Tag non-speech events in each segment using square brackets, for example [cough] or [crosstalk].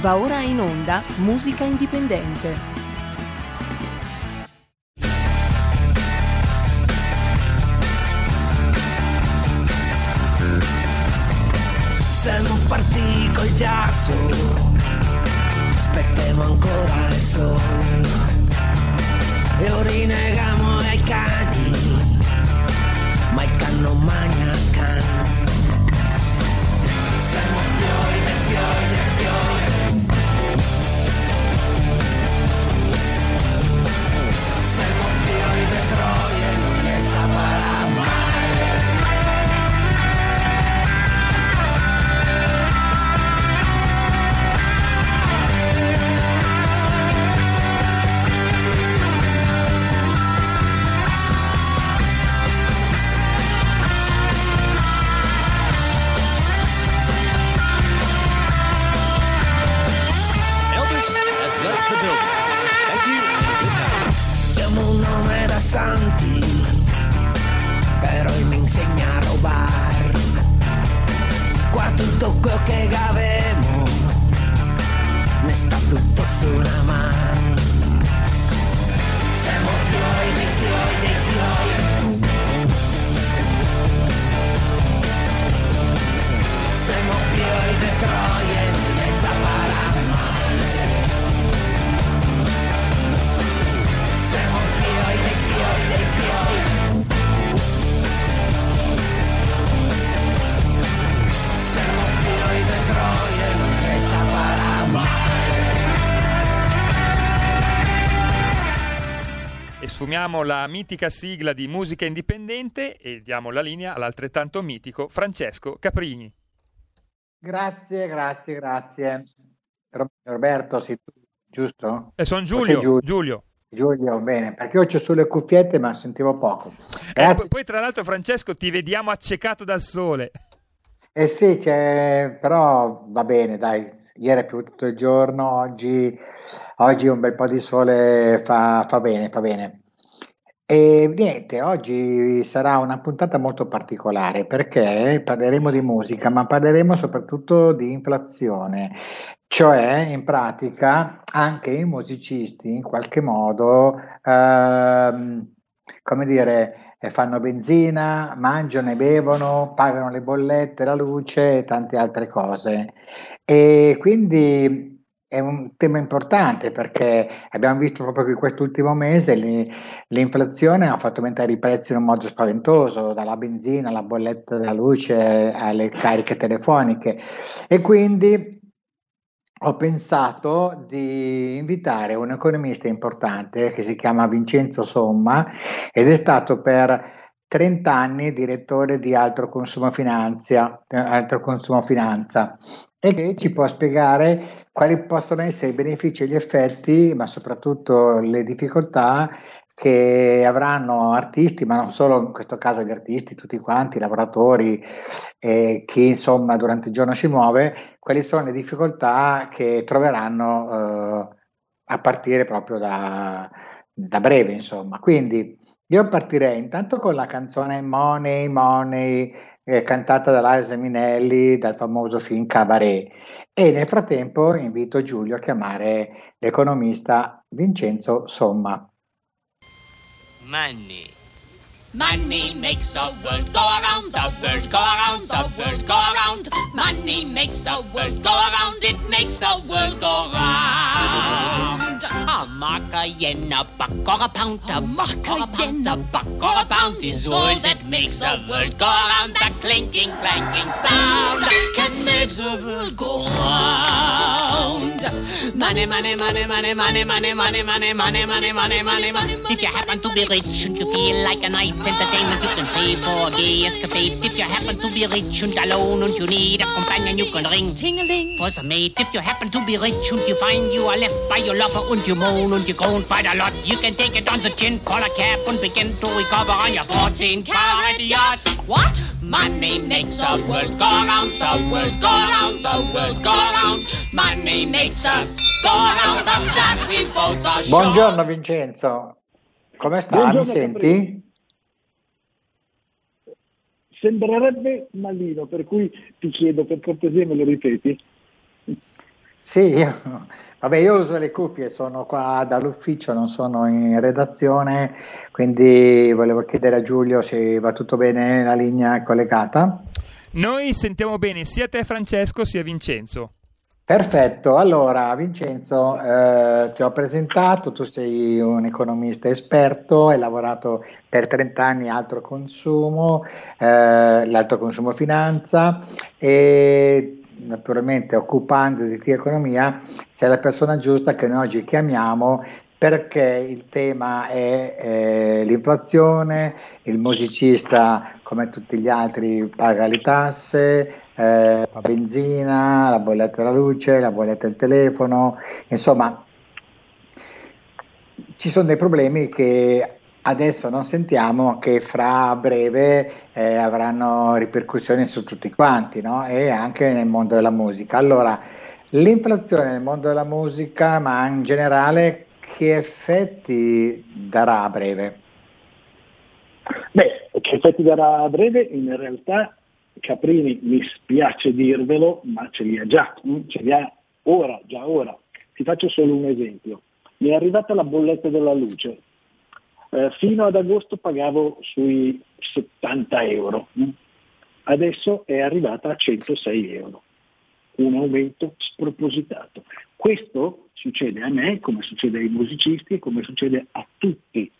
Va ora in onda Musica Indipendente. Siamo partiti col giasso, aspettiamo ancora il sole e ora rinegamo ai cani, ma il can non magna can. Siamo fiori dei fiori. metroje santi, però mi insegna a rubare. Qua tutto quello che avemo, ne sta tutto su una mano. Siamo fiori dei fiori dei fiori. Siamo fiori di Troia, Sfumiamo la mitica sigla di musica indipendente e diamo la linea all'altrettanto mitico Francesco Caprini. Grazie, grazie, grazie. Ro- Roberto, sei tu, giusto? E sono O sei Giulio, Giulio? Giulio. Giulio, bene, perché io ho sulle cuffiette ma sentivo poco. E Grazie. poi, tra l'altro Francesco ti vediamo accecato dal sole. Eh sì, però va bene, dai, ieri è più tutto il giorno, oggi, oggi un bel po' di sole fa, fa bene, fa bene. E niente, oggi sarà una puntata molto particolare perché parleremo di musica, ma parleremo soprattutto di inflazione, cioè in pratica anche i musicisti in qualche modo, ehm, come dire, eh, fanno benzina, mangiano e bevono, pagano le bollette, la luce e tante altre cose. E quindi è un tema importante perché abbiamo visto proprio che quest'ultimo mese li- l'inflazione ha fatto aumentare i prezzi in un modo spaventoso, dalla benzina alla bolletta della luce alle cariche telefoniche. E quindi ho pensato di invitare un economista importante che si chiama Vincenzo Somma ed è stato per 30 anni direttore di Altro Consumo Finanzia, Altro Consumo Finanza e che ci può spiegare quali possono essere i benefici e gli effetti, ma soprattutto le difficoltà che avranno artisti, ma non solo in questo caso gli artisti, tutti quanti, i lavoratori, eh, chi insomma durante il giorno si muove, quali sono le difficoltà che troveranno eh, a partire proprio da, da breve, insomma. Quindi io partirei intanto con la canzone Money, Money, eh, cantata da Liza Minelli dal famoso film Cabaret. E nel frattempo invito Giulio a chiamare l'economista Vincenzo Somma. Money. Money makes the world go around, the world go around, the world go around. Money makes the world go around, it makes the world go round. Macarena, a buck or a pound. is all that makes the world go round. The clinking, clanking sound that makes the world go round. Money, money, money, money, money, money, money, money, money, money, money, money, money. If you happen to be rich and you feel like a nice entertainment, you can pay for a gay escapade. If you happen to be rich and alone and you need a companion, you can ring ting-a-ling for some mate. If you happen to be rich and you find you are left by your lover and you moan and you groan quite a lot, you can take it on the chin, call a cab and begin to recover on your 14 carat yacht. What? Money makes the world go round, the world go round, the world go round. Money makes us Buongiorno Vincenzo, come sta? Buongiorno, Mi senti? Sembrerebbe malino, per cui ti chiedo per cortesia me lo ripeti. Sì, io, vabbè, io uso le cuffie, sono qua dall'ufficio, non sono in redazione, quindi volevo chiedere a Giulio se va tutto bene, la linea è collegata. Noi sentiamo bene sia te Francesco sia Vincenzo. Perfetto, allora Vincenzo eh, ti ho presentato, tu sei un economista esperto, hai lavorato per 30 anni altro consumo, eh, l'altro consumo finanza e naturalmente occupandoti di economia sei la persona giusta che noi oggi chiamiamo perché il tema è eh, l'inflazione, il musicista come tutti gli altri paga le tasse, eh, la benzina, la bolletta della luce, la bolletta del telefono, insomma ci sono dei problemi che adesso non sentiamo che fra breve eh, avranno ripercussioni su tutti quanti no? e anche nel mondo della musica. Allora, l'inflazione nel mondo della musica, ma in generale, che effetti darà a breve? Beh, che effetti darà a breve? In realtà Caprini, mi spiace dirvelo, ma ce li ha già, mm? ce li ha ora, già ora. Ti faccio solo un esempio. Mi è arrivata la bolletta della luce. Eh, fino ad agosto pagavo sui 70 euro, mm? adesso è arrivata a 106 euro. Un aumento spropositato. Questo succede a me, come succede ai musicisti e come succede a tutti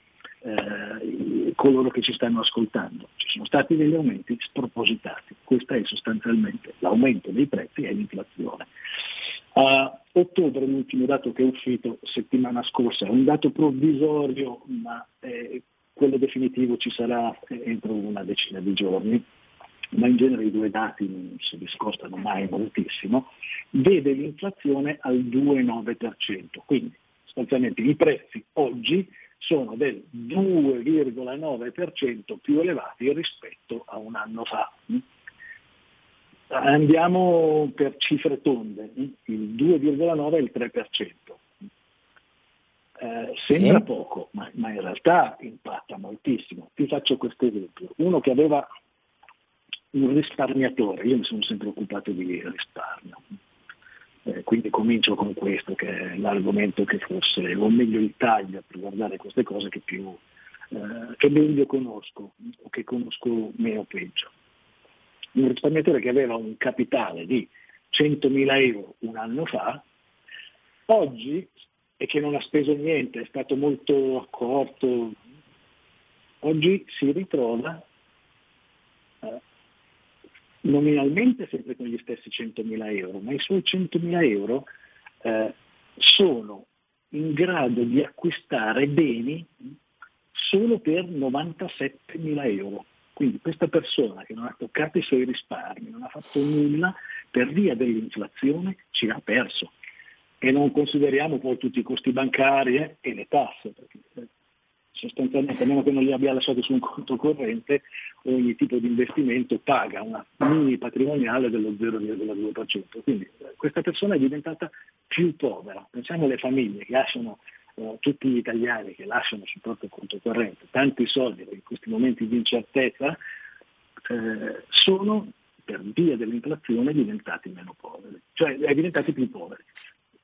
eh, coloro che ci stanno ascoltando. Ci sono stati degli aumenti spropositati. Questo è sostanzialmente l'aumento dei prezzi e l'inflazione. A ottobre, l'ultimo dato che è uscito settimana scorsa, è un dato provvisorio, ma eh, quello definitivo ci sarà entro una decina di giorni, ma in genere i due dati non si discostano mai moltissimo, vede l'inflazione al 2,9%. Quindi sostanzialmente i prezzi oggi sono del 2,9% più elevati rispetto a un anno fa. Andiamo per cifre tonde, il 2,9 è il 3%. Eh, sembra sì. poco, ma, ma, in realtà impatta moltissimo. Ti faccio questo esempio. Uno che aveva un risparmiatore, io mi sono sempre occupato di risparmio, eh, quindi comincio con questo che è l'argomento che forse, o meglio il taglio per guardare queste cose che più eh, che meglio conosco o che conosco meno peggio. Un risparmiatore che aveva un capitale di 100.000 euro un anno fa, oggi e che non ha speso niente, è stato molto accorto, oggi si ritrova nominalmente sempre con gli stessi 100.000 euro, ma i suoi 100.000 euro eh, sono in grado di acquistare beni solo per 97.000 euro. Quindi questa persona che non ha toccato i suoi risparmi, non ha fatto nulla, per via dell'inflazione ci ha perso. E non consideriamo poi tutti i costi bancari eh, e le tasse, perché eh, sostanzialmente a meno che non li abbia lasciati su un conto corrente, ogni tipo di investimento paga una mini patrimoniale dello 0,2%. Quindi eh, questa persona è diventata più povera. Pensiamo alle famiglie che lasciano, eh, tutti gli italiani che lasciano sul proprio conto corrente tanti soldi in questi momenti di incertezza, eh, sono per via dell'inflazione diventati meno poveri, cioè eh, diventati più poveri.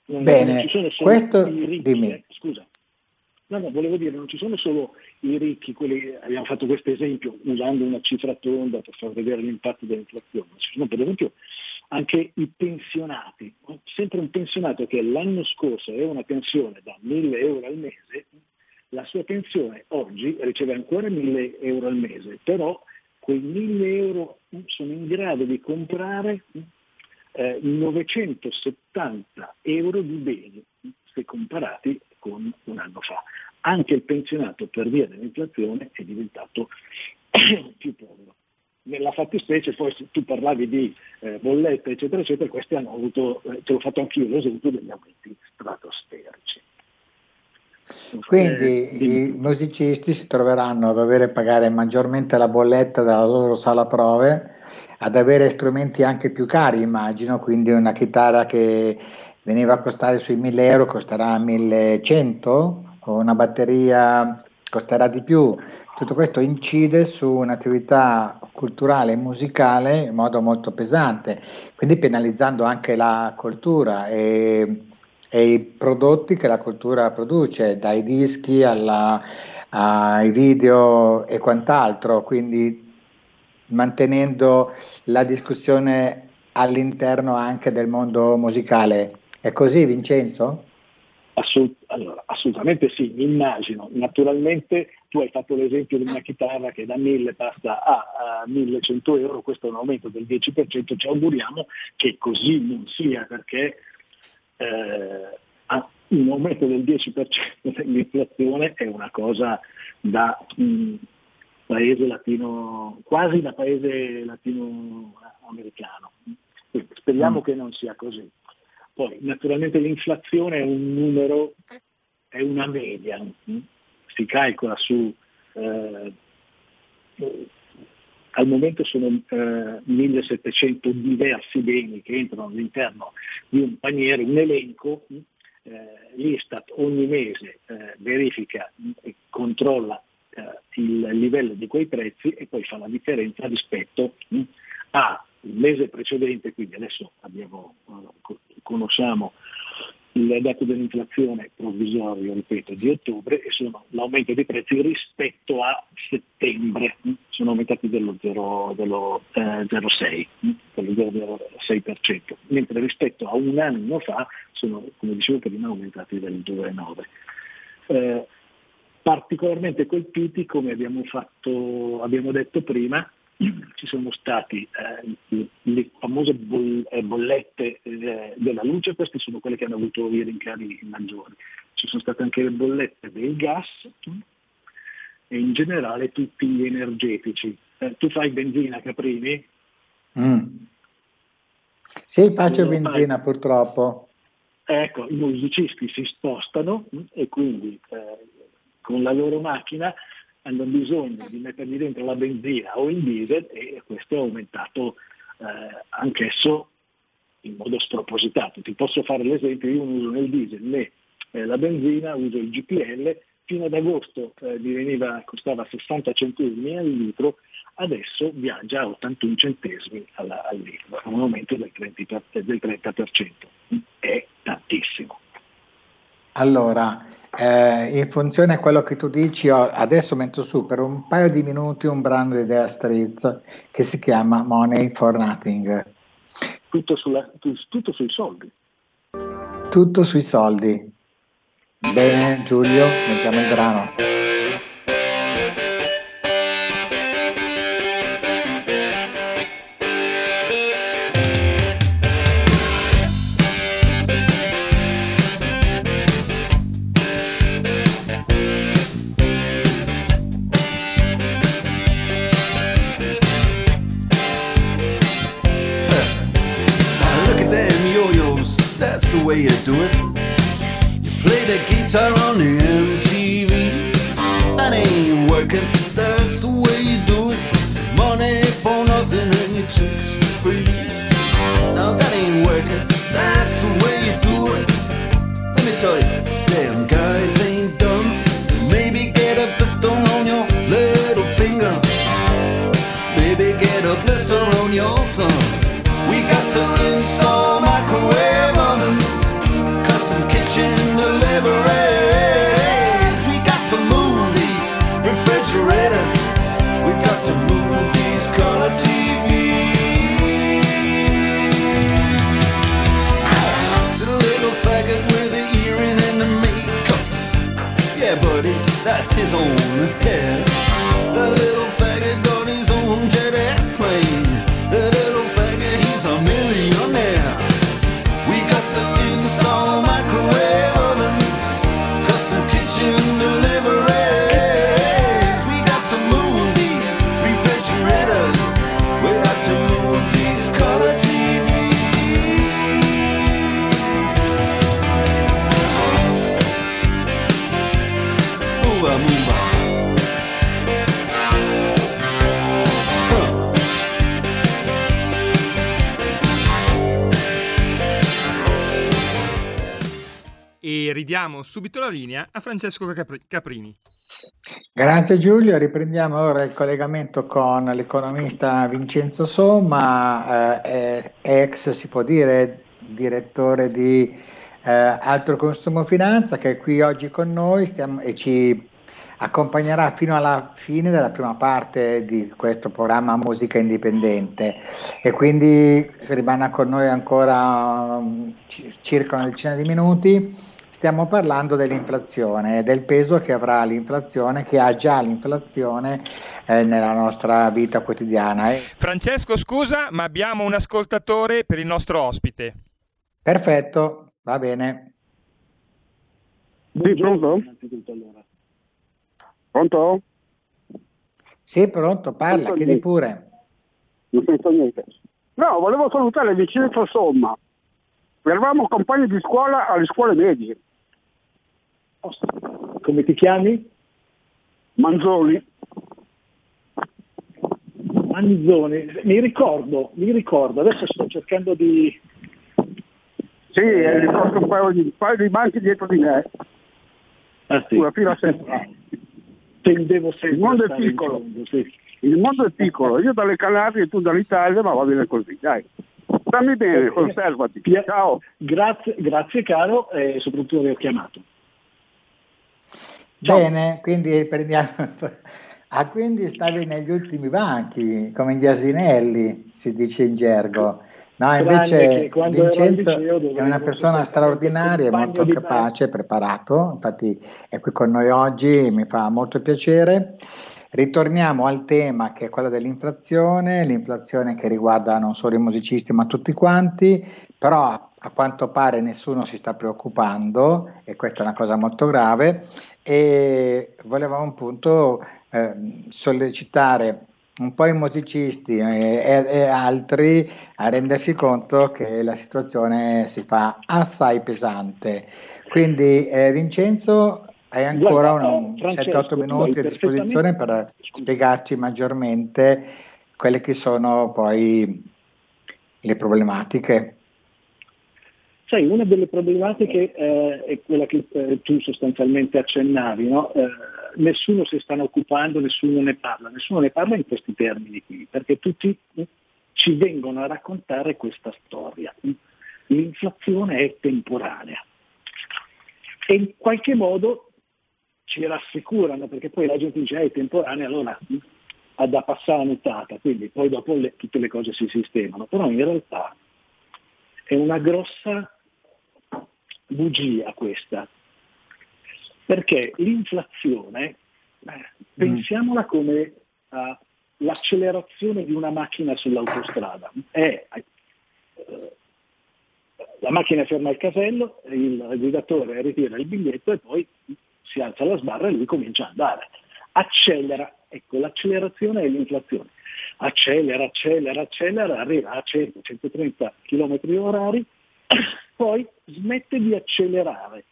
Bene, questo dimmi. Eh, scusa, No, no, volevo dire, non ci sono solo i ricchi, quelli, abbiamo fatto questo esempio usando una cifra tonda per far vedere l'impatto dell'inflazione, ci sono per esempio anche i pensionati. Sempre un pensionato che l'anno scorso aveva una pensione da 1000 euro al mese, la sua pensione oggi riceve ancora 1000 euro al mese, però quei 1000 euro sono in grado di comprare eh, 970 euro di beni se comparati con un anno fa. Anche il pensionato per via dell'inflazione è diventato [clears throat] più povero. Nella fattispecie poi tu parlavi di eh, bollette eccetera eccetera, questi hanno avuto, eh, te l'ho fatto anch'io l'esempio degli aumenti stratosferici. Quindi eh, i musicisti si troveranno a dover pagare maggiormente la bolletta della loro sala prove, ad avere strumenti anche più cari, immagino, quindi una chitarra che veniva a costare sui 1000 euro costerà 1100 o una batteria costerà di più. Tutto questo incide su un'attività culturale e musicale in modo molto pesante, quindi penalizzando anche la cultura e, e i prodotti che la cultura produce, dai dischi alla, ai video e quant'altro, quindi mantenendo la discussione all'interno anche del mondo musicale. È così, Vincenzo? Assolut- allora, assolutamente sì, mi immagino. Naturalmente tu hai fatto l'esempio di una chitarra che da 1000 passa a, a 1100 euro, questo è un aumento del 10%, ci auguriamo che così non sia perché eh, un aumento del 10% dell'inflazione è una cosa da mh, paese latino, quasi da paese latinoamericano. Speriamo mm. che non sia così. Poi naturalmente l'inflazione è un numero, è una media, hm? si calcola su, eh, al momento sono eh, 1700 diversi beni che entrano all'interno di un paniere, un elenco, hm? eh, l'Istat ogni mese eh, verifica e controlla eh, il livello di quei prezzi e poi fa la differenza rispetto hm? Al mese precedente, quindi adesso abbiamo, conosciamo il dato dell'inflazione provvisorio, ripeto, di ottobre e sono l'aumento dei prezzi rispetto a settembre, sono aumentati dello 0,6%, dello, eh, 0,6, dello 0,6%, mentre rispetto a un anno fa sono, come dicevo prima, aumentati del 2,9%. Eh, particolarmente colpiti, come abbiamo, fatto, abbiamo detto prima, ci sono stati eh, le famose eh, bollette eh, della luce, queste sono quelle che hanno avuto i rincari maggiori. Ci sono state anche le bollette del gas e in generale tutti gli energetici. Eh, tu fai benzina, Caprini? Mm. Sì, faccio benzina fai... purtroppo. Ecco, i musicisti si spostano mm, e quindi eh, con la loro macchina hanno bisogno di mettergli dentro la benzina o il diesel e questo è aumentato eh, anch'esso in modo spropositato. Ti posso fare l'esempio, io non uso né il diesel né eh, la benzina, uso il GPL, fino ad agosto eh, veniva, costava 60 centesimi al litro, adesso viaggia a 81 centesimi al, al litro, un aumento del 30%, del 30%. È tantissimo. Allora, eh, in funzione a quello che tu dici, adesso metto su per un paio di minuti un brano di Dea Street che si chiama Money for Nothing. Tutto, sulla, tutto sui soldi. Tutto sui soldi. Bene, Giulio, mettiamo il brano. that's the way you do it. You play the guitar on the end. that's his own hair. [laughs] subito la linea a Francesco Capri- Caprini. Grazie Giulio, riprendiamo ora il collegamento con l'economista Vincenzo Somma, eh, ex si può dire direttore di eh, Altro Consumo Finanza che è qui oggi con noi stiamo, e ci accompagnerà fino alla fine della prima parte di questo programma Musica Indipendente e quindi rimane con noi ancora um, circa una decina di minuti. Stiamo parlando dell'inflazione, del peso che avrà l'inflazione, che ha già l'inflazione eh, nella nostra vita quotidiana. Francesco, scusa, ma abbiamo un ascoltatore per il nostro ospite. Perfetto, va bene. Sì, pronto? Pronto? Sì, pronto, parla, chiedi pure. Non sento niente. No, volevo salutare Vincenzo Somma. Eravamo compagni di scuola alle scuole medie. Come ti chiami? Manzoni. Manzoni, mi ricordo, mi ricordo, adesso sto cercando di... Sì, eh, ricordo un paio di, un paio di banchi dietro di me. Ah, sì. Sulla fila centrale. Tendevo sempre Il mondo è piccolo. fondo, sì. Il mondo è piccolo, io dalle Canarie e tu dall'Italia, ma va bene così, dai. Stammi bene, conservati. Pia- Ciao. Grazie, grazie caro e soprattutto aver chiamato. Ciao. Bene, quindi riprendiamo. [laughs] Ah, quindi stavi negli ultimi banchi, come gli asinelli, si dice in gergo. No, invece Vincenzo è una persona straordinaria, molto capace, preparato, infatti è qui con noi oggi, mi fa molto piacere. Ritorniamo al tema che è quello dell'inflazione, l'inflazione che riguarda non solo i musicisti ma tutti quanti, però a quanto pare nessuno si sta preoccupando e questa è una cosa molto grave e volevamo appunto eh, sollecitare un po' i musicisti e, e- e altri a rendersi conto che la situazione si fa assai pesante. Quindi eh, Vincenzo hai ancora un eh, Francesco, 7-8 tu minuti a disposizione per spiegarci maggiormente quelle che sono poi le problematiche. Sai, una delle problematiche eh, è quella che eh, tu sostanzialmente accennavi, no? Eh, nessuno si sta occupando, nessuno ne parla, nessuno ne parla in questi termini qui, perché tutti ci vengono a raccontare questa storia. L'inflazione è temporanea e in qualche modo ci rassicurano, perché poi la gente dice "Eh, è temporanea, allora ha da passare un'etata, quindi poi dopo le- tutte le cose si sistemano, però in realtà è una grossa bugia questa, perché l'inflazione, eh, pensiamola come eh, l'accelerazione di una macchina sull'autostrada. È, eh, la macchina ferma al casello, il guidatore ritira il biglietto e poi si alza la sbarra e lui comincia ad andare. Accelera, ecco, l'accelerazione è l'inflazione. Accelera, accelera, accelera, arriva a 100-130 km orari, [coughs] poi smette di accelerare.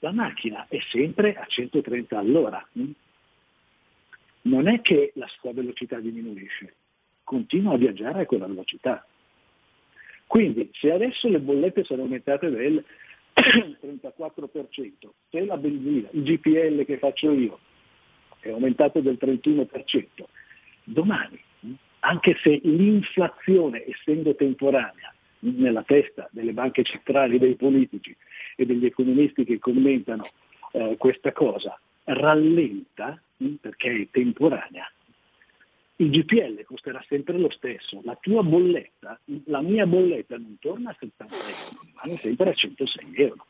La macchina è sempre a 130 all'ora. Non è che la sua velocità diminuisce, continua a viaggiare a quella velocità. Quindi se adesso le bollette sono aumentate del 34%, se la benzina, il GPL che faccio io è aumentato del 31%, domani, anche se l'inflazione, essendo temporanea, nella testa delle banche centrali, dei politici e degli economisti che commentano eh, questa cosa, rallenta, perché è temporanea, il GPL costerà sempre lo stesso, la tua bolletta, la mia bolletta non torna a 70 euro, rimane sempre a 106 euro,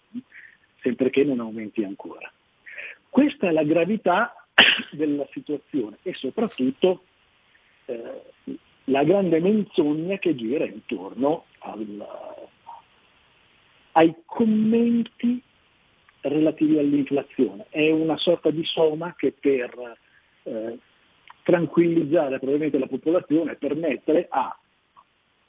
sempre che non aumenti ancora. Questa è la gravità [coughs] della situazione e soprattutto eh, la grande menzogna che gira intorno al- ai commenti relativi all'inflazione. È una sorta di soma che per eh, tranquillizzare probabilmente la popolazione e permettere a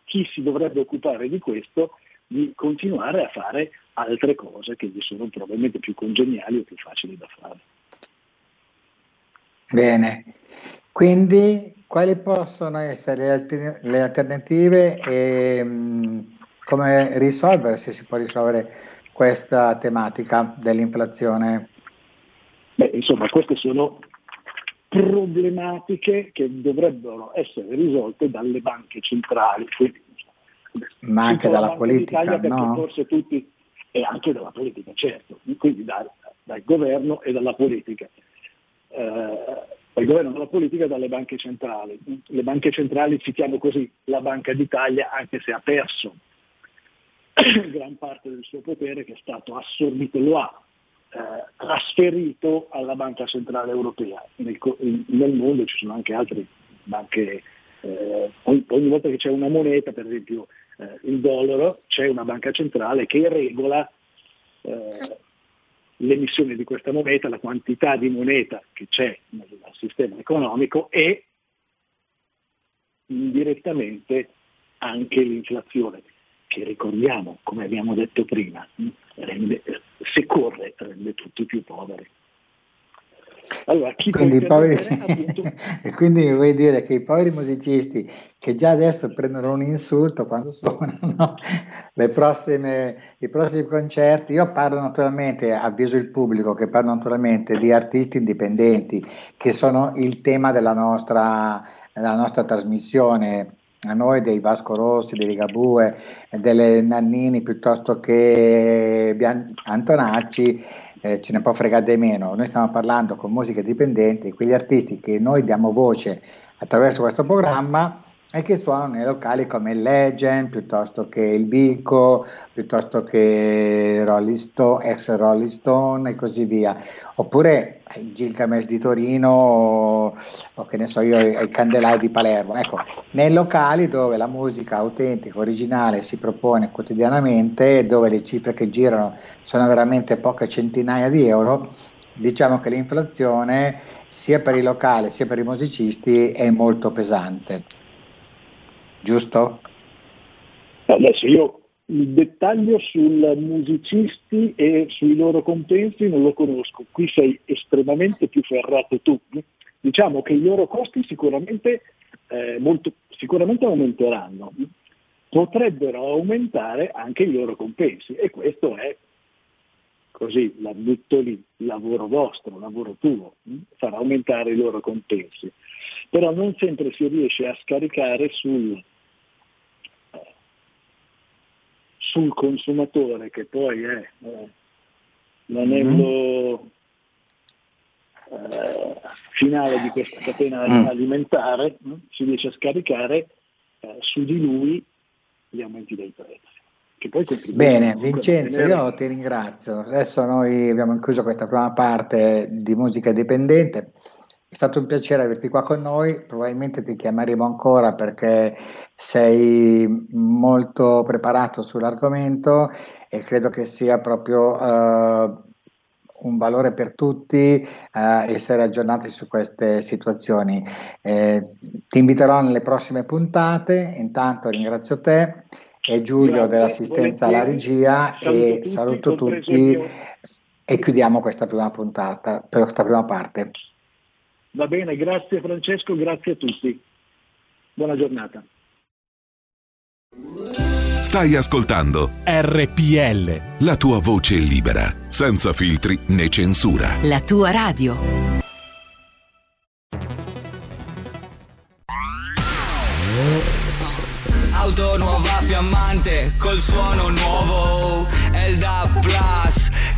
chi si dovrebbe occupare di questo di continuare a fare altre cose che gli sono probabilmente più congeniali o più facili da fare. Bene, quindi quali possono essere le alter- le alternative e mh, come risolvere, se si può risolvere questa tematica dell'inflazione? Beh, insomma, queste sono problematiche che dovrebbero essere risolte dalle banche centrali. Quindi, Ma anche dalla politica, no? Forse tutti, e anche dalla politica, certo, quindi da, dal governo e dalla politica. Eh, dal governo e dalla politica e dalle banche centrali. Le banche centrali, citiamo così, la Banca d'Italia, anche se ha perso [coughs] gran parte del suo potere che è stato assorbito, lo ha eh, trasferito alla Banca Centrale Europea. Nel, nel, mondo ci sono anche altre banche, eh, ogni, ogni, volta che c'è una moneta, per esempio eh, il dollaro, c'è una banca centrale che regola eh, l'emissione di questa moneta, la quantità di moneta che c'è nel sistema economico e indirettamente anche l'inflazione che ricordiamo, come abbiamo detto prima, rende, se corre rende tutti più poveri. Allora, quindi, poveri... appunto... [laughs] e quindi vuoi dire che i poveri musicisti che già adesso prendono un insulto quando suonano [laughs] prossime, i prossimi concerti, io parlo naturalmente, avviso il pubblico che parlo naturalmente di artisti indipendenti che sono il tema della nostra, della nostra trasmissione a noi dei Vasco Rossi, dei Ligabue, delle Nannini piuttosto che Bian- Antonacci, eh, ce ne può fregare di meno. Noi stiamo parlando con musiche dipendenti, quegli artisti che noi diamo voce attraverso questo programma e che suonano nei locali come il Legend, piuttosto che il Bico, piuttosto che Rolling Stone, ex Rolling Stone e così via. Oppure il Gilgamesh di Torino o, o che ne so io, i Candelai di Palermo. Ecco, nei locali dove la musica autentica, originale si propone quotidianamente, dove le cifre che girano sono veramente poche centinaia di euro, diciamo che l'inflazione sia per i locali sia per i musicisti è molto pesante giusto? Adesso io il dettaglio sui musicisti e sui loro compensi non lo conosco, qui sei estremamente più ferrato tu. Diciamo che i loro costi sicuramente, eh, molto, sicuramente aumenteranno, potrebbero aumentare anche i loro compensi e questo è così, la butto lì, lavoro vostro, lavoro tuo, farà aumentare i loro compensi. Però non sempre si riesce a scaricare sul sul consumatore che poi è eh, l'anello mm-hmm. eh, finale di questa catena mm. alimentare, no? si riesce a scaricare eh, su di lui gli aumenti dei prezzi. Bene, Vincenzo, io ti ringrazio. Adesso noi abbiamo chiuso questa prima parte di musica indipendente. Stato un piacere averti qua con noi, probabilmente ti chiameremo ancora perché sei molto preparato sull'argomento e credo che sia proprio uh, un valore per tutti uh, essere aggiornati su queste situazioni. Eh, ti inviterò nelle prossime puntate, intanto ringrazio te e Giulio Grazie, dell'assistenza alla regia saluto e tutti, saluto tutti e chiudiamo questa prima puntata, per questa prima parte. Va bene, grazie Francesco, grazie a tutti. Buona giornata. Stai ascoltando RPL. La tua voce libera, senza filtri né censura. La tua radio. Auto nuova fiammante col suono nuovo. È il Plus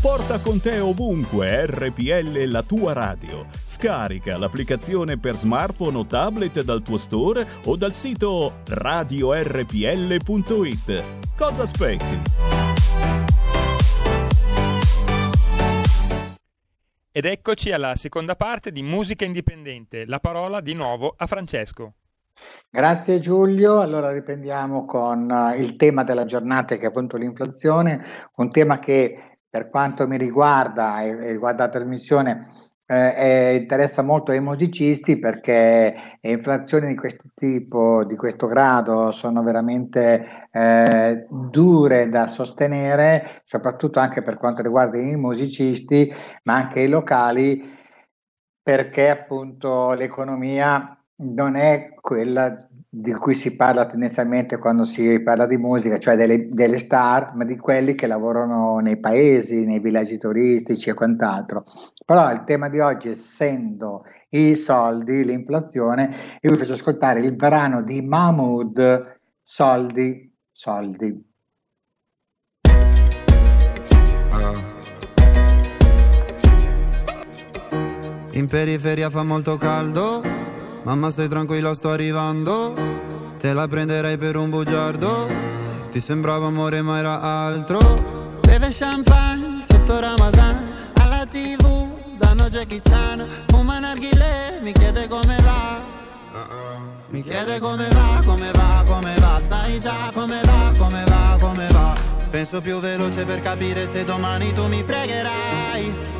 Porta con te ovunque RPL la tua radio. Scarica l'applicazione per smartphone o tablet dal tuo store o dal sito radiorpl.it. Cosa aspetti? Ed eccoci alla seconda parte di Musica Indipendente. La parola di nuovo a Francesco. Grazie Giulio, allora riprendiamo con uh, il tema della giornata che è appunto l'inflazione, un tema che per quanto mi riguarda e, e riguarda la trasmissione eh, interessa molto ai musicisti perché inflazioni di questo tipo, di questo grado, sono veramente eh, dure da sostenere, soprattutto anche per quanto riguarda i musicisti, ma anche i locali, perché appunto l'economia non è quella di cui si parla tendenzialmente quando si parla di musica, cioè delle, delle, star, ma di quelli che lavorano nei paesi, nei villaggi turistici e quant'altro. Però il tema di oggi, essendo i soldi, l'inflazione, io vi faccio ascoltare il brano di Mahmood, Soldi, Soldi. In periferia fa molto caldo Mamma stai tranquilla sto arrivando. Te la prenderei per un bugiardo. Ti sembrava amore ma era altro. Beve champagne sotto Ramadan. Alla tv danno Jackie Chan. Fuma narghile mi chiede come va. Mi chiede come va, come va, come va. Sai già come va, come va, come va. Penso più veloce per capire se domani tu mi fregherai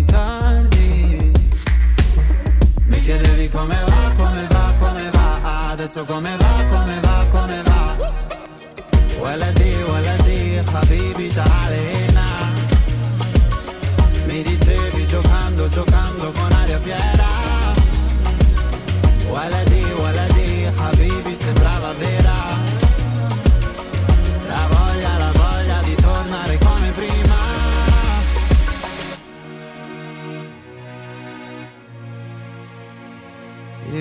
chiedevi come va, come va, come va Adesso come va, come va, come va ولدي ولدي حبيبي تعالي هنا Mi dicevi giocando, giocando con aria fiera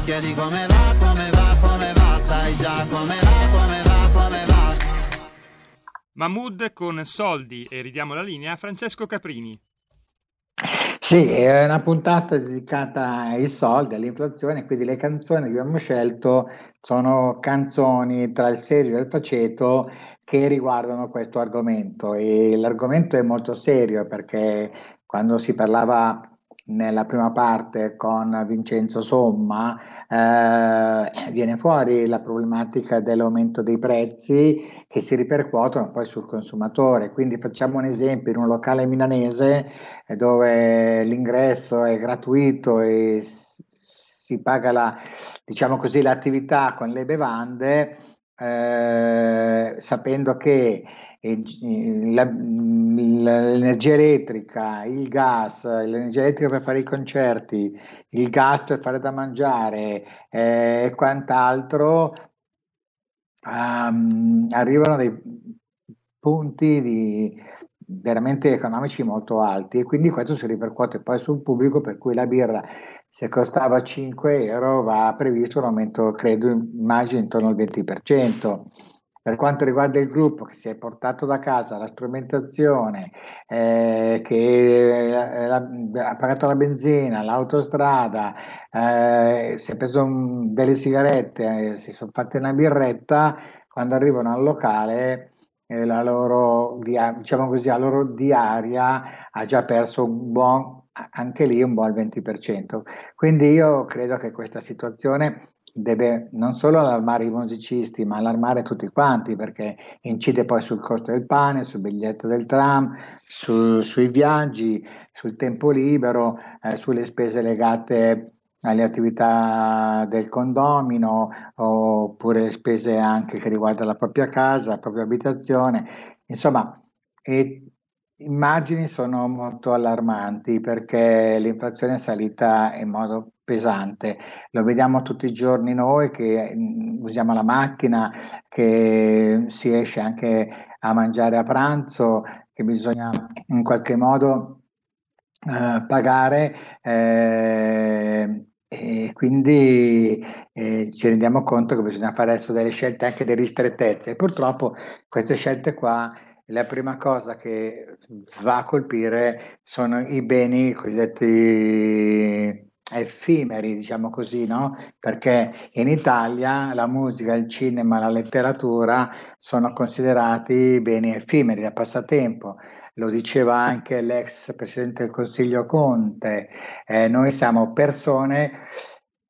Mi chiedi come va, come va, come va Sai già come va, come va, come va Mahmood con soldi e ridiamo la linea a Francesco Caprini. Sì, è una puntata dedicata ai soldi, all'inflazione, quindi le canzoni che abbiamo scelto sono canzoni tra il serio e il faceto che riguardano questo argomento e l'argomento è molto serio perché quando si parlava nella prima parte con Vincenzo Somma eh, viene fuori la problematica dell'aumento dei prezzi che si ripercuotono poi sul consumatore. Quindi facciamo un esempio in un locale milanese eh, dove l'ingresso è gratuito e si paga la, diciamo così, l'attività con le bevande eh, sapendo che l'energia elettrica, il gas, l'energia elettrica per fare i concerti, il gas per fare da mangiare eh, e quant'altro, um, arrivano dei punti di, veramente economici molto alti e quindi questo si ripercuote poi sul pubblico per cui la birra se costava 5 euro va previsto un aumento credo immagino intorno al 20%. Per quanto riguarda il gruppo che si è portato da casa la strumentazione, eh, che eh, ha pagato la benzina, l'autostrada, eh, si è preso un- delle sigarette, eh, si sono fatte una birretta, quando arrivano al locale eh, la loro, diciamo così, la loro diaria ha già perso un buon, anche lì un buon 20%. Quindi io credo che questa situazione deve non solo allarmare i musicisti, ma allarmare tutti quanti, perché incide poi sul costo del pane, sul biglietto del tram, su- sui viaggi, sul tempo libero, eh, sulle spese legate alle attività del condomino, oppure spese anche che riguardano la propria casa, la propria abitazione. Insomma, e immagini sono molto allarmanti perché l'inflazione è salita in modo pesante. Lo vediamo tutti i giorni noi che mm, usiamo la macchina, che si esce anche a mangiare a pranzo, che bisogna in qualche modo eh, pagare eh, e quindi eh, ci rendiamo conto che bisogna fare adesso delle scelte anche di ristrettezza e purtroppo queste scelte qua la prima cosa che va a colpire sono i beni cosiddetti effimeri, diciamo così, no? Perché in Italia la musica, il cinema, la letteratura sono considerati beni effimeri da passatempo. Lo diceva anche l'ex presidente del Consiglio Conte, eh, noi siamo persone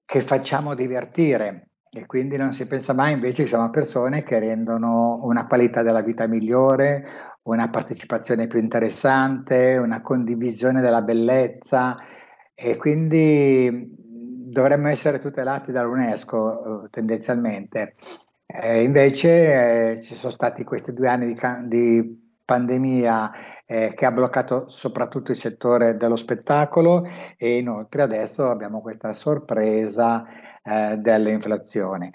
che facciamo divertire e quindi non si pensa mai invece che siamo persone che rendono una qualità della vita migliore, una partecipazione più interessante, una condivisione della bellezza e quindi dovremmo essere tutelati dall'UNESCO eh, tendenzialmente. Eh, invece eh, ci sono stati questi due anni di, di pandemia eh, che ha bloccato soprattutto il settore dello spettacolo e inoltre adesso abbiamo questa sorpresa eh, dell'inflazione.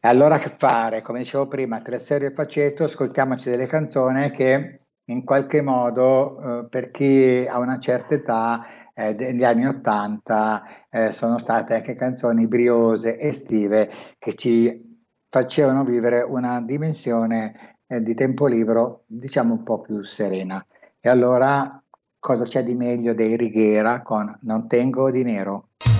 Allora che fare? Come dicevo prima, tra serio e faceto, ascoltiamoci delle canzoni che in qualche modo eh, per chi ha una certa età eh, degli anni Ottanta eh, sono state anche canzoni briose, estive, che ci facevano vivere una dimensione eh, di tempo libero, diciamo un po' più serena. E allora cosa c'è di meglio dei Righiera con Non tengo dinero? No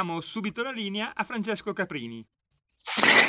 ridiamo subito la linea a Francesco Caprini.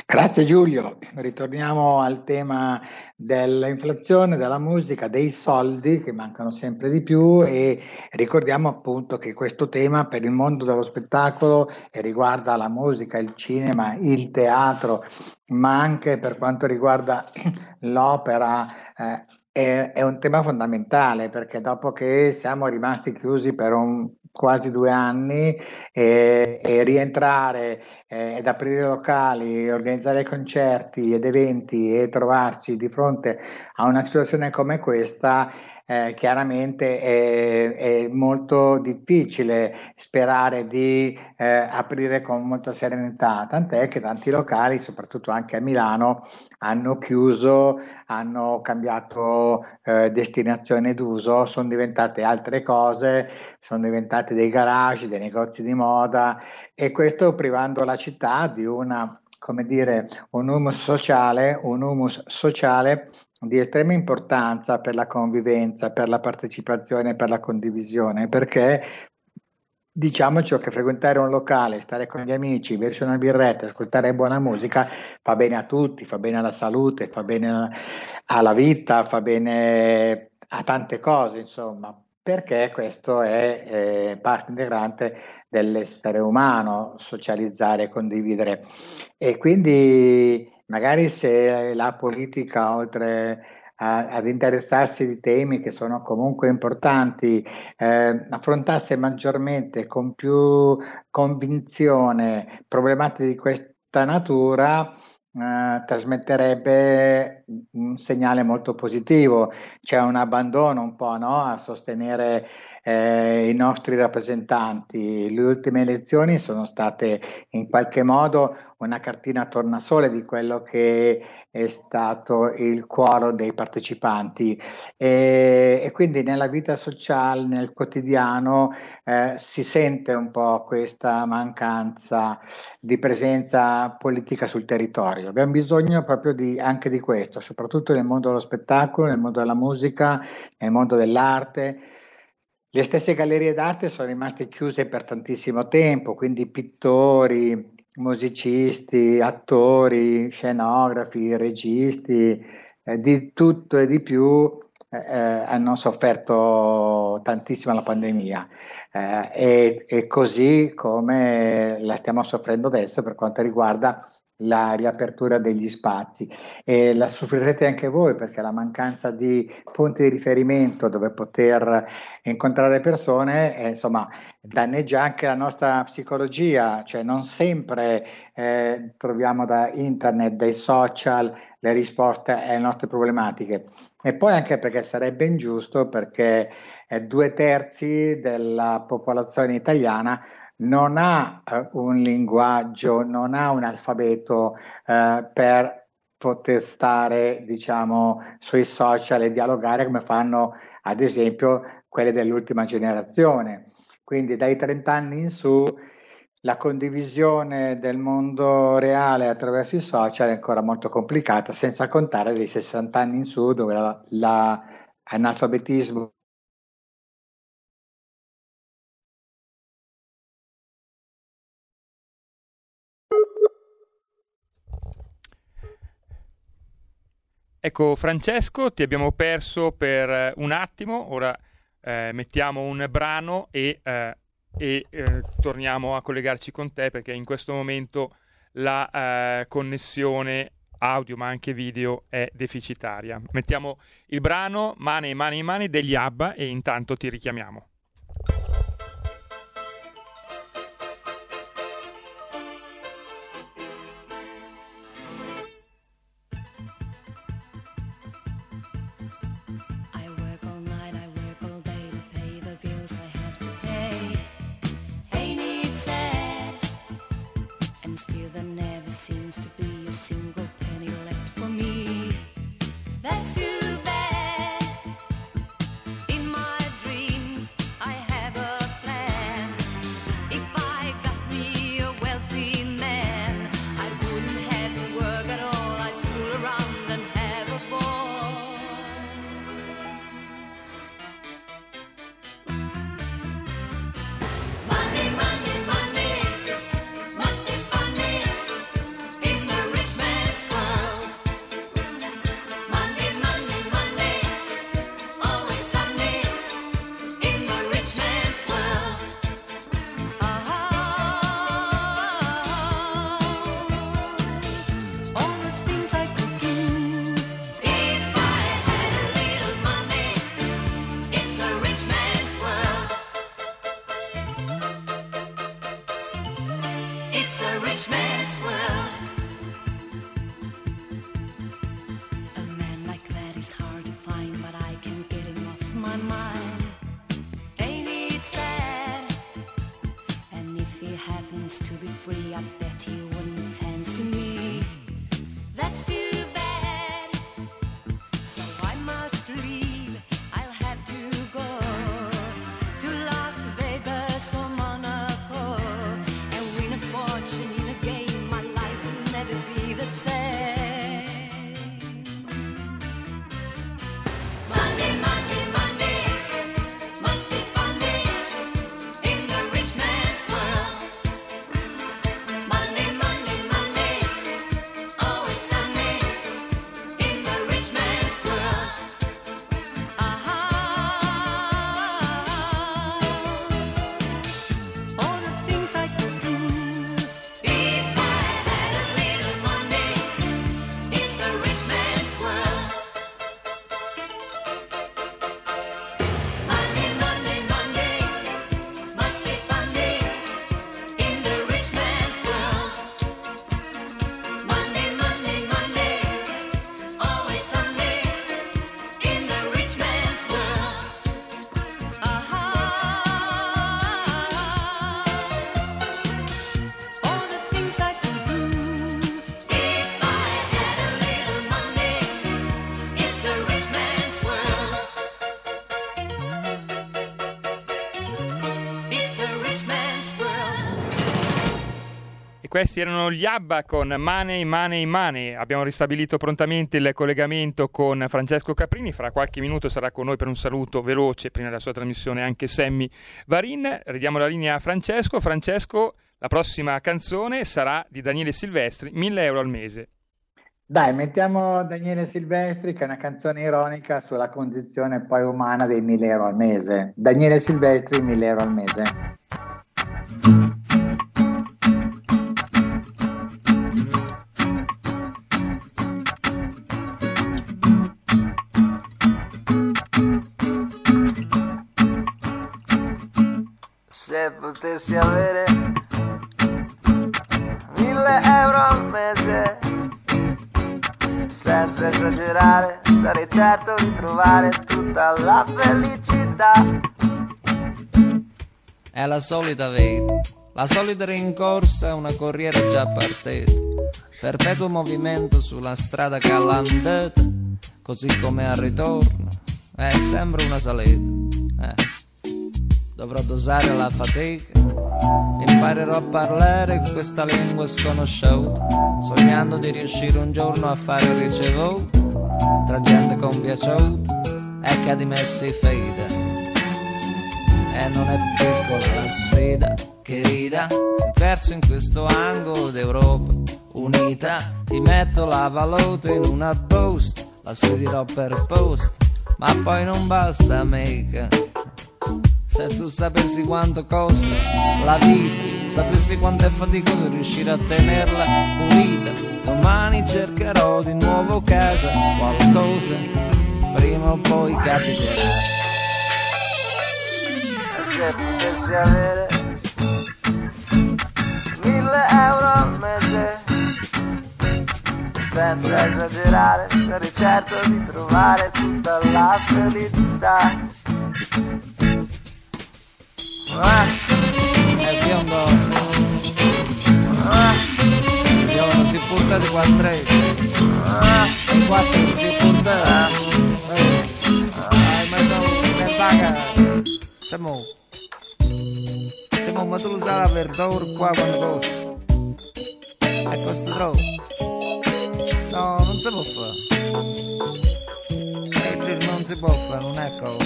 Grazie Giulio, ritorniamo al tema dell'inflazione, della musica, dei soldi che mancano sempre di più e ricordiamo appunto che questo tema per il mondo dello spettacolo riguarda la musica, il cinema, il teatro, ma anche per quanto riguarda [clears throat] l'opera. Eh, è, un tema fondamentale perché dopo che siamo rimasti chiusi per un, quasi due anni e, e rientrare eh, ed aprire locali, organizzare concerti ed eventi e trovarci di fronte a una situazione come questa eh, chiaramente è, è, molto difficile sperare di eh, aprire con molta serenità, tant'è che tanti locali, soprattutto anche a Milano, hanno chiuso, hanno cambiato eh, destinazione d'uso, sono diventate altre cose, sono diventate dei garage, dei negozi di moda e questo privando la città di una come dire, un humus sociale, un humus sociale di estrema importanza per la convivenza, per la partecipazione, per la condivisione, perché diciamoci che frequentare un locale, stare con gli amici, verso una birretta, ascoltare buona musica fa bene a tutti, fa bene alla salute, fa bene alla vita, fa bene a tante cose, insomma, perché questo è eh, parte integrante dell'essere umano, socializzare, condividere. E quindi magari se la politica, oltre ad interessarsi di temi che sono comunque importanti, eh, affrontasse maggiormente con più convinzione problematiche di questa natura, eh, trasmetterebbe un segnale molto positivo. C'è un abbandono un po' no? a sostenere eh, i nostri rappresentanti. Le ultime elezioni sono state in qualche modo una cartina tornasole di quello che è stato il cuore dei partecipanti e, e, quindi nella vita sociale, nel quotidiano eh, si sente un po' questa mancanza di presenza politica sul territorio. Abbiamo bisogno proprio di, anche di questo, soprattutto nel mondo dello spettacolo, nel mondo della musica, nel mondo dell'arte le stesse gallerie d'arte sono rimaste chiuse per tantissimo tempo, quindi pittori, musicisti, attori, scenografi, registi, eh, di tutto e di più eh, eh hanno sofferto tantissimo la pandemia. Eh, e, e, così come la stiamo soffrendo adesso per quanto riguarda la riapertura degli spazi. E la soffrirete anche voi perché la mancanza di punti di riferimento dove poter incontrare persone eh, insomma danneggia anche la nostra psicologia. Cioè non sempre eh, troviamo da internet dai social le risposte alle nostre problematiche. E poi anche perché sarebbe ingiusto perché eh, due terzi della popolazione italiana non ha eh, un linguaggio, non ha un alfabeto eh, per poter stare, diciamo, sui social e dialogare come fanno, ad esempio, quelle dell'ultima generazione. Quindi dai 30 anni in su la condivisione del mondo reale attraverso i social è ancora molto complicata, senza contare dei 60 anni in su dove l'analfabetismo Ecco Francesco, ti abbiamo perso per eh, un attimo, ora eh, mettiamo un brano e, eh, e eh, torniamo a collegarci con te perché in questo momento la eh, connessione audio ma anche video è deficitaria. Mettiamo il brano Mani, Mani, Mani degli Abba e intanto ti richiamiamo. happens that never seems to be. Questi erano gli ABBA con Money, Money, Money. Abbiamo ristabilito prontamente il collegamento con Francesco Caprini. Fra qualche minuto sarà con noi per un saluto veloce prima della sua trasmissione anche Sammy Varin. Ridiamo la linea a Francesco. Francesco, la prossima canzone sarà di Daniele Silvestri, 1000 euro al mese. Dai, mettiamo Daniele Silvestri che è una canzone ironica sulla condizione poi umana dei 1000 euro al mese. Daniele Silvestri, 1000 euro al mese. Se potessi avere mille euro al mese, senza esagerare, sarei certo di trovare tutta la felicità. È la solita vita, la solita rincorsa, una corriera già partita. Perpetuo movimento sulla strada calandata, così come al ritorno, è sempre una salita. Eh. Dovrò dosare la fatica, imparerò a parlare questa lingua sconosciuta, sognando di riuscire un giorno a fare ricevuto tra gente compiaciuta e che di me si fida. E non è piccola la sfida che rida, perso in questo angolo d'Europa unita, ti metto la valuta in una busta, la sfiderò per post, ma poi non basta mica. Se tu sapessi quanto costa la vita, sapessi quanto è faticoso riuscire a tenerla pulita, domani cercherò di nuovo casa, qualcosa prima o poi capiterà. Se potessi avere mille euro al mese, senza esagerare, sarei certo di trovare tutta la felicità. Ah, È biondo, il biondo si porta di quattro, i quattro si porta, hai messo nel vaga, siamo, siamo, ma tu lo sai la verdura qua quando costa, e costa troppo, no, non si può fare, E non si può fare, non è cosa,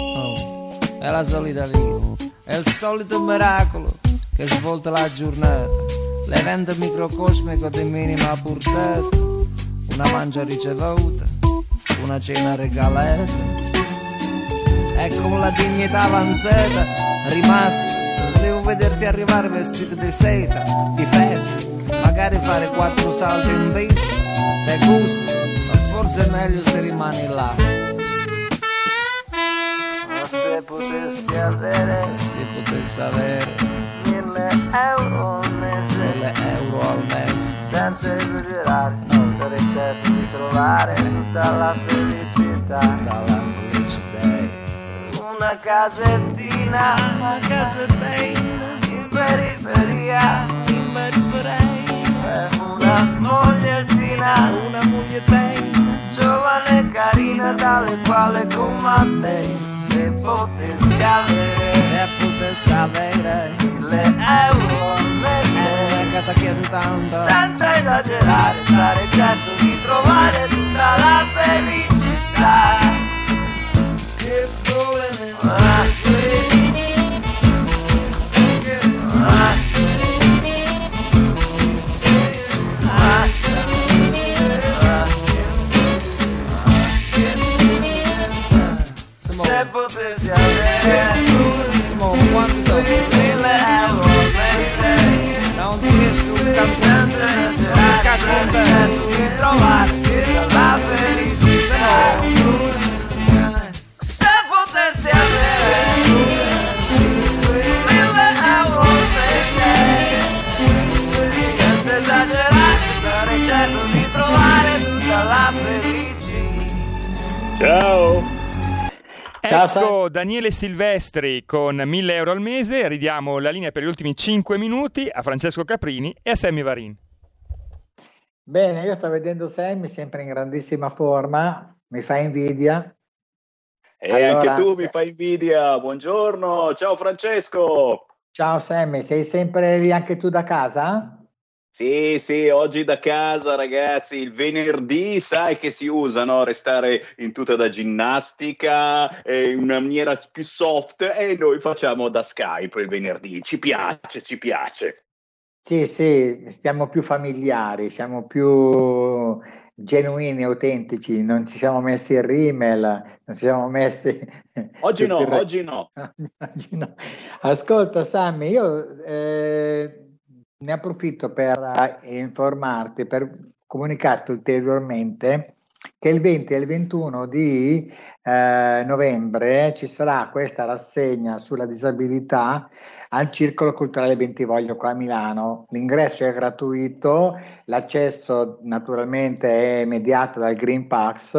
no. È la solita vita, è il solito miracolo che svolta la giornata, l'evento microcosmico di minima portata, una mangia ricevuta, una cena regalata, e con la dignità avanzata rimasta, devo vederti arrivare vestito di seta, di festa, magari fare quattro salti in vista, te gusta, ma forse è meglio se rimani là. Se potessi avere Se potessi avere mille euro al mese, senza esagerare, sarei certo di trovare tutta la felicità. Tutta la felicità. Una casettina, una casettina, in periferia, in periferia. Una mogliettina, una mogliettina, giovane e carina, dalle quale combatte, se potessi avere, se potessi avere, mille euro al mese, che ti chiedo tanto, senza esagerare, sarei certo di trovare tutta la felicità. Che problemi, ah, Ciao, ecco Daniele Silvestri con 1000 euro al mese. Ridiamo la linea per gli ultimi 5 minuti a Francesco Caprini e a Sammy Varin. Bene, io sto vedendo Sammy sempre in grandissima forma, mi fa invidia. E Allora, anche tu se- mi fai invidia. Buongiorno, ciao Francesco. Ciao Sammy, sei sempre lì anche tu da casa? Sì, sì, oggi da casa, ragazzi, il venerdì sai che si usa, no? Restare in tuta da ginnastica eh, in una maniera più soft e noi facciamo da Skype il venerdì. Ci piace, ci piace. Sì, sì, stiamo più familiari, siamo più genuini, autentici, non ci siamo messi il rimel, non ci siamo messi... [laughs] Oggi [laughs] no, oggi no. [laughs] Oggi no. Ascolta Sammy, io eh, ne approfitto per eh, informarti, per comunicarti ulteriormente che il 20 e il 21 di eh, novembre ci sarà questa rassegna sulla disabilità al Circolo Culturale Bentivoglio qua a Milano. L'ingresso è gratuito, l'accesso naturalmente è mediato dal Green Pass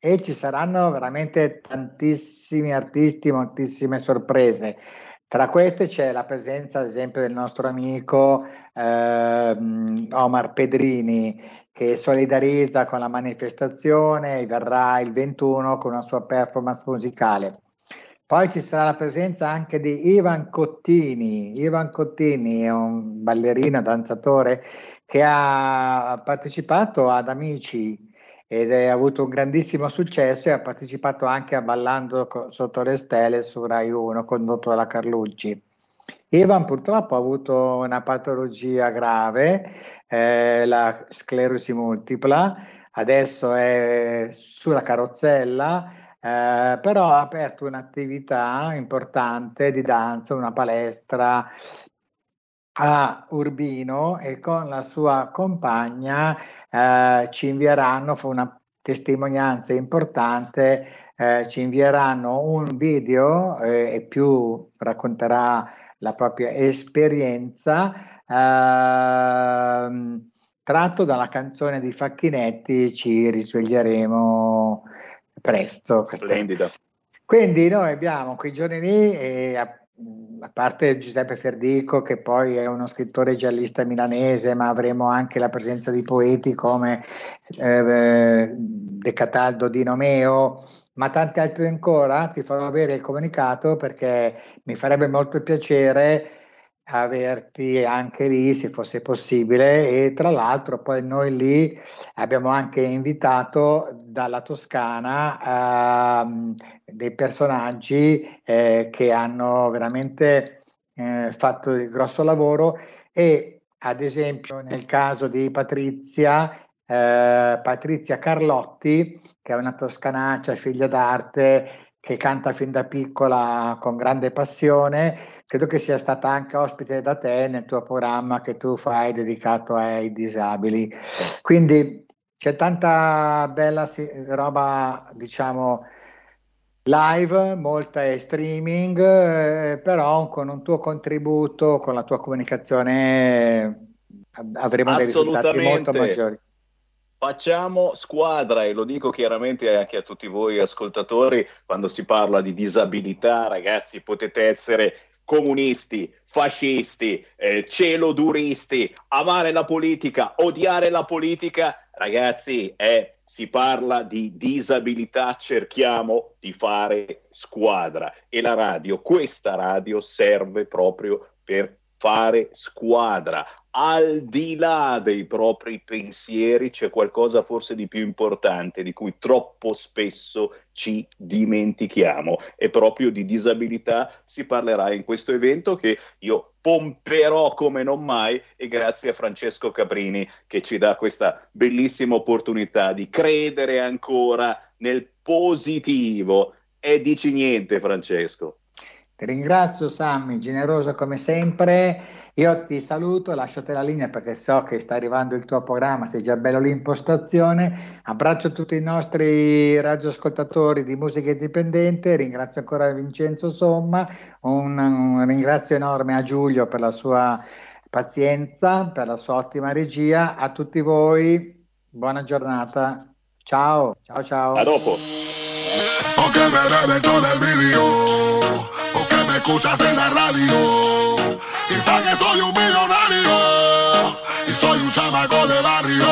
e ci saranno veramente tantissimi artisti, moltissime sorprese. Tra queste c'è la presenza, ad esempio, del nostro amico ehm, Omar Pedrini che solidarizza con la manifestazione e verrà il 21 con una sua performance musicale. Poi ci sarà la presenza anche di Ivan Cottini. Ivan Cottini è un ballerino, danzatore che ha partecipato ad Amici ed ha avuto un grandissimo successo e ha partecipato anche a Ballando sotto le stelle su Rai 1 condotto dalla Carlucci. Ivan purtroppo ha avuto una patologia grave, eh, la sclerosi multipla, adesso è sulla carrozzella, eh, però ha aperto un'attività importante di danza, una palestra a Urbino e con la sua compagna eh, ci invieranno, fa una testimonianza importante, eh, ci invieranno un video eh, e più racconterà la propria esperienza ehm, tratto dalla canzone di Facchinetti ci risveglieremo presto. Splendida. Quindi noi abbiamo quei giorni lì, e a, parte Giuseppe Ferdico, che poi è uno scrittore giallista milanese, ma avremo anche la presenza di poeti come eh, De Cataldo di Nomeo, ma tanti altri ancora. Ti farò avere il comunicato perché mi farebbe molto piacere averti anche lì se fosse possibile e tra l'altro poi noi lì abbiamo anche invitato dalla Toscana ehm, dei personaggi eh, che hanno veramente eh, fatto il grosso lavoro e ad esempio nel caso di Patrizia eh, Patrizia Carlotti che è una toscanaccia figlia d'arte che canta fin da piccola con grande passione, credo che sia stata anche ospite da te nel tuo programma che tu fai dedicato ai disabili. Quindi c'è tanta bella roba, diciamo, live, molta è streaming, eh, però con un tuo contributo, con la tua comunicazione avremo dei risultati molto maggiori. Facciamo squadra e lo dico chiaramente anche a tutti voi ascoltatori, quando si parla di disabilità, ragazzi, potete essere comunisti, fascisti, eh, celoduristi, amare la politica, odiare la politica, ragazzi, è, si parla di disabilità, cerchiamo di fare squadra. E la radio, questa radio serve proprio per fare squadra. Al di là dei propri pensieri c'è qualcosa forse di più importante di cui troppo spesso ci dimentichiamo e proprio di disabilità si parlerà in questo evento che io pomperò come non mai e grazie a Francesco Caprini che ci dà questa bellissima opportunità di credere ancora nel positivo. E dici niente Francesco. Ti ringrazio Sammy, generoso come sempre. Io ti saluto, lascio te la linea perché so che sta arrivando il tuo programma, sei già bello l'impostazione. Abbraccio tutti i nostri radioascoltatori di musica indipendente, ringrazio ancora Vincenzo Somma, un, un ringrazio enorme a Giulio per la sua pazienza, per la sua ottima regia. A tutti voi, buona giornata. Ciao, ciao, ciao. A dopo. Escuchas en la radio, y sabes que soy un millonario, y soy un chamaco de barrio.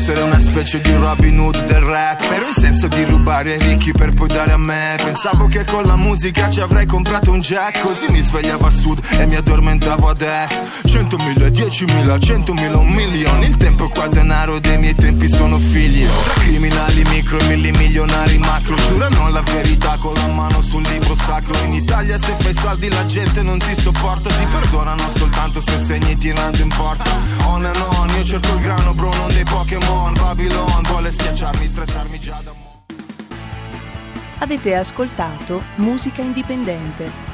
Essere una specie di Robin Hood del rap Però in senso di rubare ai ricchi per poi dare a me. Pensavo che con la musica ci avrei comprato un jet Così mi svegliavo a sud e mi addormentavo ad est Centomila, diecimila, centomila, un milione Il tempo qua denaro dei miei tempi sono figli. Tra criminali micro e milli milionari macro Giurano la verità con la mano sul libro sacro. In Italia se fai soldi la gente non ti sopporta Ti perdonano soltanto se segni tirando in porta. On and on, io cerco il grano bro non dei Pokémon Babylon vuole schiacciarmi, stressarmi già da Avete ascoltato Musica Indipendente